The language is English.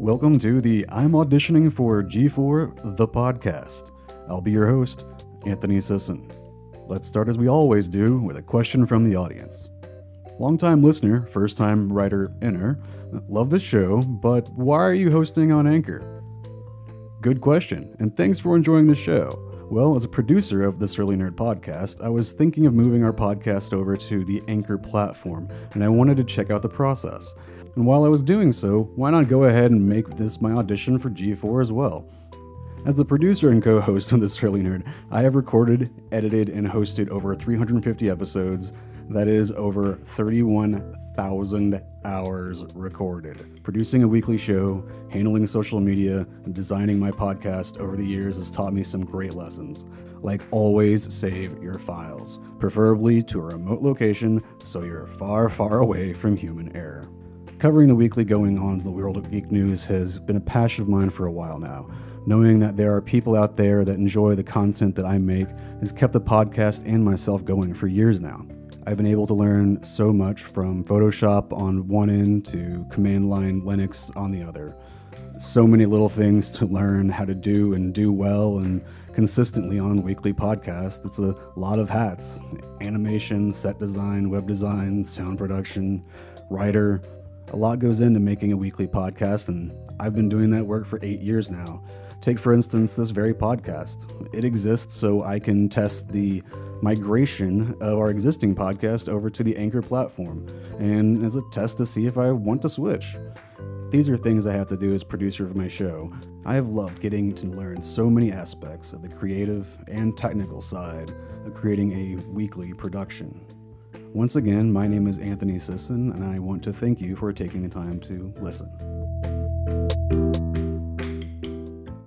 Welcome to the I'm auditioning for G4 the podcast. I'll be your host, Anthony Sisson. Let's start as we always do with a question from the audience. Longtime listener, first time writer inner, love the show, but why are you hosting on Anchor? Good question, and thanks for enjoying the show. Well, as a producer of the Surly Nerd podcast, I was thinking of moving our podcast over to the Anchor platform, and I wanted to check out the process. And while I was doing so, why not go ahead and make this my audition for G4 as well? As the producer and co host of The Surly Nerd, I have recorded, edited, and hosted over 350 episodes. That is over 31,000 hours recorded. Producing a weekly show, handling social media, and designing my podcast over the years has taught me some great lessons. Like always save your files, preferably to a remote location so you're far, far away from human error. Covering the weekly going on in the world of geek news has been a passion of mine for a while now. Knowing that there are people out there that enjoy the content that I make has kept the podcast and myself going for years now. I've been able to learn so much from Photoshop on one end to command line Linux on the other. So many little things to learn how to do and do well and consistently on weekly podcasts. It's a lot of hats animation, set design, web design, sound production, writer, a lot goes into making a weekly podcast, and I've been doing that work for eight years now. Take, for instance, this very podcast. It exists so I can test the migration of our existing podcast over to the Anchor platform, and as a test to see if I want to switch. These are things I have to do as producer of my show. I have loved getting to learn so many aspects of the creative and technical side of creating a weekly production. Once again, my name is Anthony Sisson, and I want to thank you for taking the time to listen.